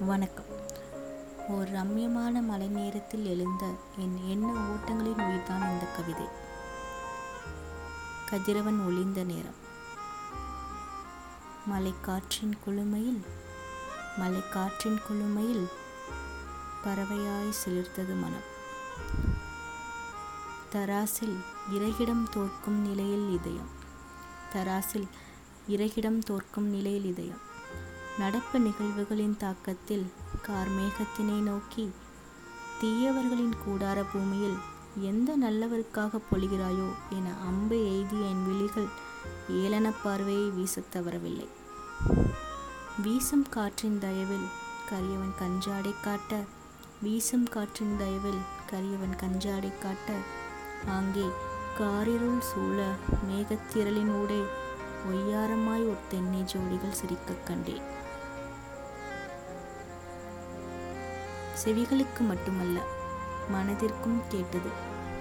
வணக்கம். ஓர் ரம்யமான மலை நேரத்தில் எழுந்த என் எண்ண ஓட்டங்களின் உயிர்தான் இந்த கவிதை. கதிரவன் ஒளிந்த நேரம். மலைக்காற்றின் குளுமையில் மலைக்காற்றின் குளுமையில் பறவையாய் சிலிர்த்தது மனம். தராசில் இறகிடம் தோற்கும் நிலையில் இதயம். தராசில் இறகிடம் தோற்கும் நிலையில் இதயம். நடப்பு நிகழ்வுகளின் தாக்கத்தில் கார்மேகத்தினை நோக்கி தீயவர்களின் கூடார பூமியில் எந்த நல்லவருக்காக பொழிகிறாயோ என அம்பு எய்திய என் விழிகள் ஏளன பார்வையை வீசத் தவறவில்லை. வீசும் காற்றின் தயவில் கரியவன் கஞ்சாடை காட்ட வீசும் காற்றின் தயவில் கரியவன் கஞ்சாடை காட்ட ஆங்கே காரிருள் சூழ மேகத்திரளின் ஊடே ஒய்யாரமாய் ஒரு தென்னை ஜோடிகள் சிரிக்கக் கண்டேன். செவிகளுக்கு மட்டுமல்ல மனதிற்கும் கேட்டது.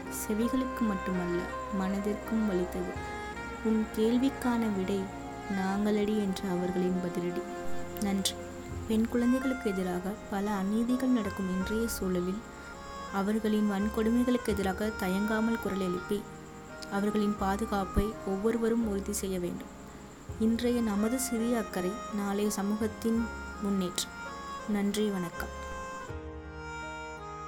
செவிகளுக்கு மட்டுமல்ல மனதிற்கும் வலித்தது. உன் கேள்விக்கான விடை நாங்களடி என்று அவர்களின் பதிலடி. நன்றி. பெண் குழந்தைகளுக்கு எதிராக பல அநீதிகள் நடக்கும் இன்றைய சூழலில் அவர்களின் வன்கொடுமைகளுக்கு எதிராக தயங்காமல் குரல் எழுப்பி அவர்களின் பாதுகாப்பை ஒவ்வொருவரும் உறுதி செய்ய வேண்டும். இன்றைய நமது சிறிய அக்கறை நாளைய சமூகத்தின் முன்னேற்றம். நன்றி வணக்கம்.